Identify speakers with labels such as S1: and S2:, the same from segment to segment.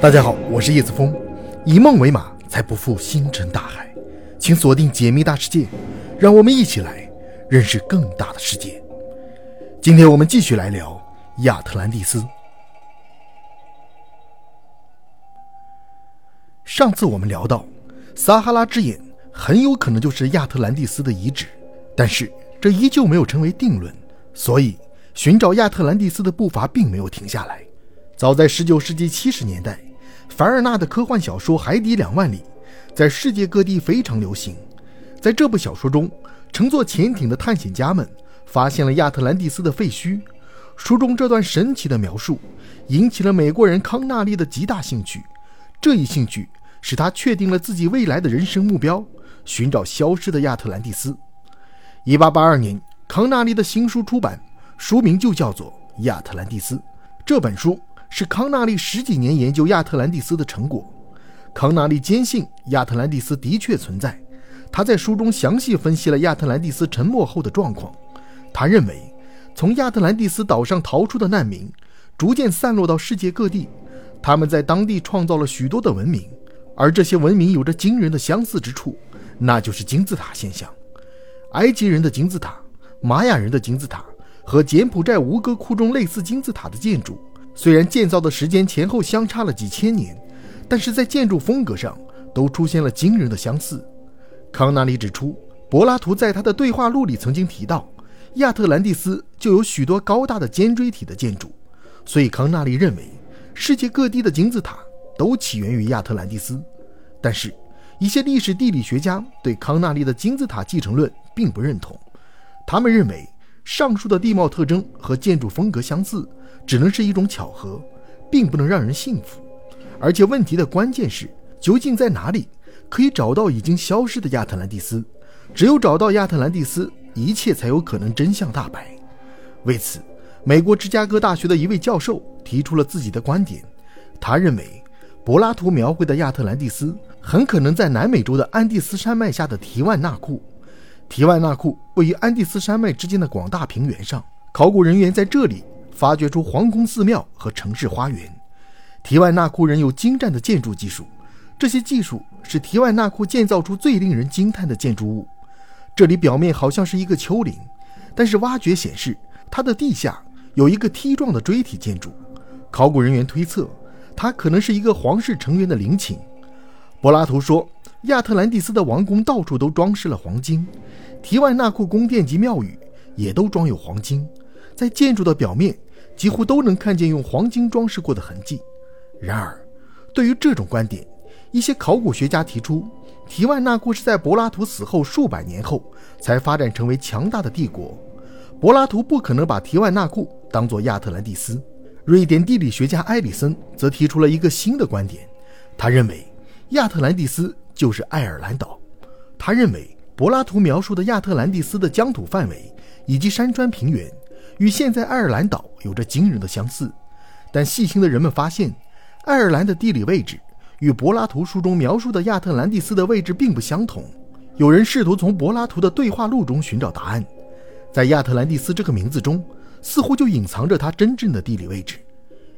S1: 大家好，我是叶子峰，以梦为马，才不负星辰大海。请锁定解密大世界，让我们一起来认识更大的世界。今天我们继续来聊亚特兰蒂斯。上次我们聊到，撒哈拉之眼很有可能就是亚特兰蒂斯的遗址，但是这依旧没有成为定论，所以寻找亚特兰蒂斯的步伐并没有停下来。早在19世纪70年代，凡尔纳的科幻小说《海底两万里》在世界各地非常流行。在这部小说中，乘坐潜艇的探险家们发现了亚特兰蒂斯的废墟。书中这段神奇的描述引起了美国人康纳利的极大兴趣。这一兴趣使他确定了自己未来的人生目标：寻找消失的亚特兰蒂斯。1882年，康纳利的新书出版，书名就叫做《亚特兰蒂斯》。这本书。是康纳利十几年研究亚特兰蒂斯的成果。康纳利坚信亚特兰蒂斯的确存在。他在书中详细分析了亚特兰蒂斯沉没后的状况。他认为，从亚特兰蒂斯岛上逃出的难民逐渐散落到世界各地，他们在当地创造了许多的文明，而这些文明有着惊人的相似之处，那就是金字塔现象。埃及人的金字塔、玛雅人的金字塔和柬埔寨吴哥窟中类似金字塔的建筑。虽然建造的时间前后相差了几千年，但是在建筑风格上都出现了惊人的相似。康纳利指出，柏拉图在他的对话录里曾经提到，亚特兰蒂斯就有许多高大的尖锥体的建筑，所以康纳利认为世界各地的金字塔都起源于亚特兰蒂斯。但是，一些历史地理学家对康纳利的金字塔继承论并不认同，他们认为上述的地貌特征和建筑风格相似。只能是一种巧合，并不能让人信服。而且问题的关键是，究竟在哪里可以找到已经消失的亚特兰蒂斯？只有找到亚特兰蒂斯，一切才有可能真相大白。为此，美国芝加哥大学的一位教授提出了自己的观点。他认为，柏拉图描绘的亚特兰蒂斯很可能在南美洲的安第斯山脉下的提万纳库。提万纳库位于安第斯山脉之间的广大平原上，考古人员在这里。发掘出皇宫、寺庙和城市花园。提万纳库人有精湛的建筑技术，这些技术使提万纳库建造出最令人惊叹的建筑物。这里表面好像是一个丘陵，但是挖掘显示它的地下有一个梯状的锥体建筑。考古人员推测，它可能是一个皇室成员的陵寝。柏拉图说，亚特兰蒂斯的王宫到处都装饰了黄金，提万纳库宫殿及庙宇也都装有黄金，在建筑的表面。几乎都能看见用黄金装饰过的痕迹。然而，对于这种观点，一些考古学家提出，提万纳库是在柏拉图死后数百年后才发展成为强大的帝国。柏拉图不可能把提万纳库当作亚特兰蒂斯。瑞典地理学家埃里森则提出了一个新的观点，他认为亚特兰蒂斯就是爱尔兰岛。他认为柏拉图描述的亚特兰蒂斯的疆土范围以及山川平原。与现在爱尔兰岛有着惊人的相似，但细心的人们发现，爱尔兰的地理位置与柏拉图书中描述的亚特兰蒂斯的位置并不相同。有人试图从柏拉图的对话录中寻找答案，在亚特兰蒂斯这个名字中，似乎就隐藏着它真正的地理位置，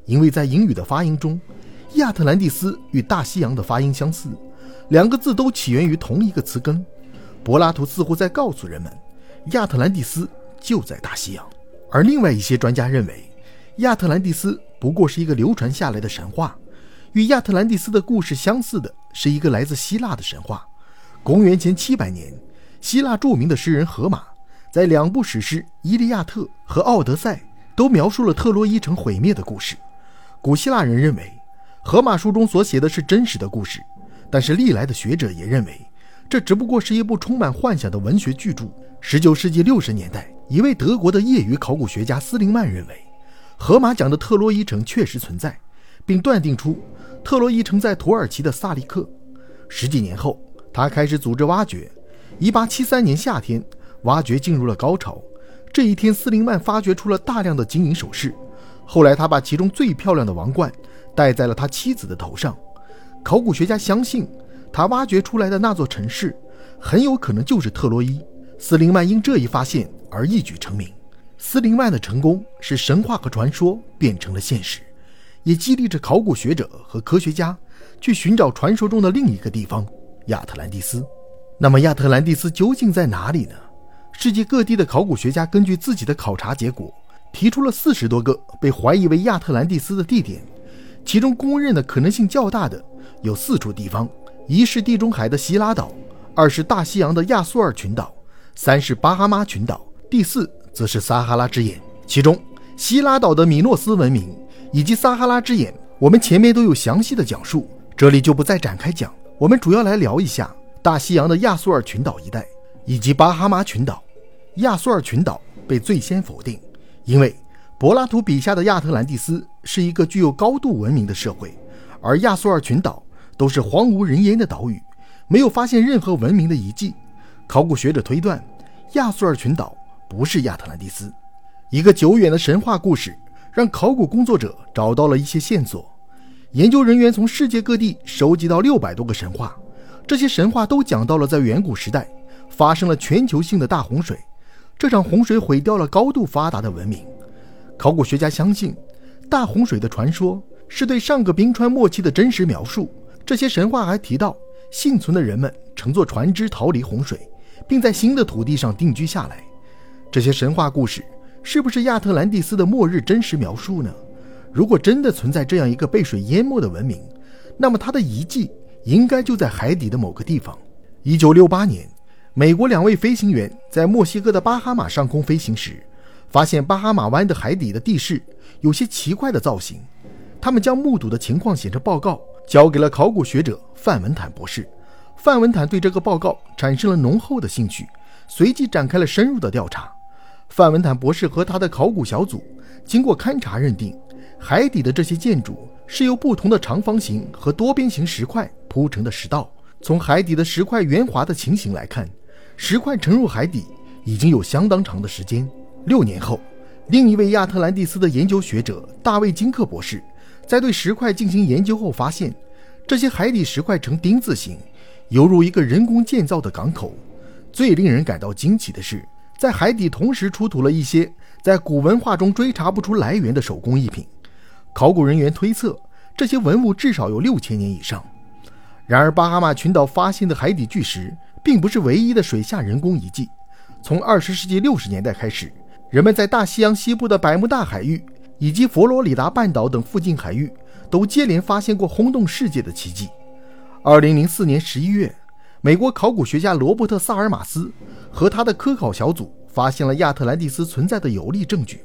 S1: 因为在英语的发音中，亚特兰蒂斯与大西洋的发音相似，两个字都起源于同一个词根。柏拉图似乎在告诉人们，亚特兰蒂斯就在大西洋。而另外一些专家认为，亚特兰蒂斯不过是一个流传下来的神话。与亚特兰蒂斯的故事相似的是一个来自希腊的神话。公元前700年，希腊著名的诗人荷马在两部史诗《伊利亚特》和《奥德赛》都描述了特洛伊城毁灭的故事。古希腊人认为，荷马书中所写的是真实的故事，但是历来的学者也认为，这只不过是一部充满幻想的文学巨著。19世纪60年代。一位德国的业余考古学家斯林曼认为，荷马讲的特洛伊城确实存在，并断定出特洛伊城在土耳其的萨利克。十几年后，他开始组织挖掘。1873年夏天，挖掘进入了高潮。这一天，斯林曼发掘出了大量的金银首饰。后来，他把其中最漂亮的王冠戴在了他妻子的头上。考古学家相信，他挖掘出来的那座城市很有可能就是特洛伊。斯林曼因这一发现。而一举成名，斯林曼的成功使神话和传说变成了现实。也激励着考古学者和科学家去寻找传说中的另一个地方——亚特兰蒂斯。那么，亚特兰蒂斯究竟在哪里呢？世界各地的考古学家根据自己的考察结果，提出了四十多个被怀疑为亚特兰蒂斯的地点，其中公认的可能性较大的有四处地方：一是地中海的希拉岛，二是大西洋的亚速尔群岛，三是巴哈马群岛，第四则是撒哈拉之眼。其中，希拉岛的米诺斯文明。以及撒哈拉之眼，我们前面都有详细的讲述，这里就不再展开讲。我们主要来聊一下大西洋的亚速尔群岛一带以及巴哈马群岛。亚速尔群岛被最先否定，因为柏拉图笔下的亚特兰蒂斯是一个具有高度文明的社会，而亚速尔群岛都是荒无人烟的岛屿，没有发现任何文明的遗迹。考古学者推断，亚速尔群岛不是亚特兰蒂斯，一个久远的神话故事。让考古工作者找到了一些线索。研究人员从世界各地收集到六百多个神话，这些神话都讲到了在远古时代发生了全球性的大洪水，这场洪水毁掉了高度发达的文明。考古学家相信，大洪水的传说是对上个冰川末期的真实描述。这些神话还提到，幸存的人们乘坐船只逃离洪水，并在新的土地上定居下来。这些神话故事。是不是亚特兰蒂斯的末日真实描述呢？如果真的存在这样一个被水淹没的文明，那么它的遗迹应该就在海底的某个地方。一九六八年，美国两位飞行员在墨西哥的巴哈马上空飞行时，发现巴哈马湾的海底的地势有些奇怪的造型。他们将目睹的情况写成报告，交给了考古学者范文坦博士。范文坦对这个报告产生了浓厚的兴趣，随即展开了深入的调查。范文坦博士和他的考古小组经过勘察认定，海底的这些建筑是由不同的长方形和多边形石块铺成的石道。从海底的石块圆滑的情形来看，石块沉入海底已经有相当长的时间。六年后，另一位亚特兰蒂斯的研究学者大卫金克博士在对石块进行研究后发现，这些海底石块呈丁字形，犹如一个人工建造的港口。最令人感到惊奇的是。在海底同时出土了一些在古文化中追查不出来源的手工艺品，考古人员推测这些文物至少有六千年以上。然而，巴哈马群岛发现的海底巨石并不是唯一的水下人工遗迹。从二十世纪六十年代开始，人们在大西洋西部的百慕大海域以及佛罗里达半岛等附近海域都接连发现过轰动世界的奇迹。二零零四年十一月。美国考古学家罗伯特·萨尔马斯和他的科考小组发现了亚特兰蒂斯存在的有力证据。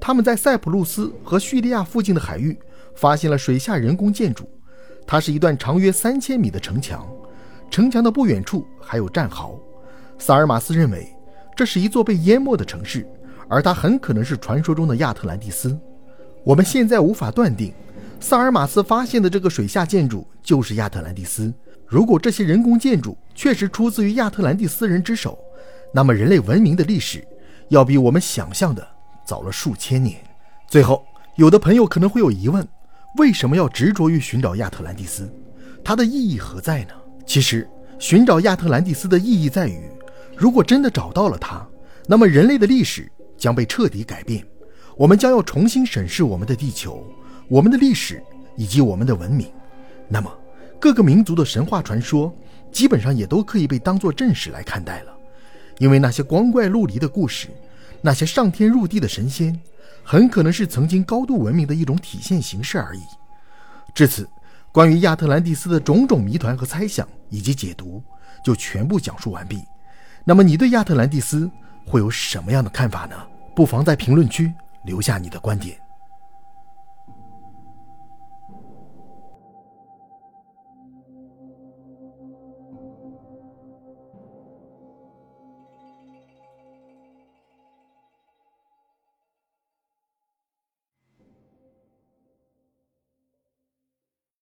S1: 他们在塞浦路斯和叙利亚附近的海域发现了水下人工建筑，它是一段长约三千米的城墙，城墙的不远处还有战壕。萨尔马斯认为这是一座被淹没的城市，而它很可能是传说中的亚特兰蒂斯。我们现在无法断定，萨尔马斯发现的这个水下建筑就是亚特兰蒂斯。如果这些人工建筑确实出自于亚特兰蒂斯人之手，那么人类文明的历史要比我们想象的早了数千年。最后，有的朋友可能会有疑问：为什么要执着于寻找亚特兰蒂斯？它的意义何在呢？其实，寻找亚特兰蒂斯的意义在于，如果真的找到了它，那么人类的历史将被彻底改变，我们将要重新审视我们的地球、我们的历史以及我们的文明。那么，各个民族的神话传说，基本上也都可以被当作正史来看待了，因为那些光怪陆离的故事，那些上天入地的神仙，很可能是曾经高度文明的一种体现形式而已。至此，关于亚特兰蒂斯的种种谜团和猜想以及解读，就全部讲述完毕。那么，你对亚特兰蒂斯会有什么样的看法呢？不妨在评论区留下你的观点。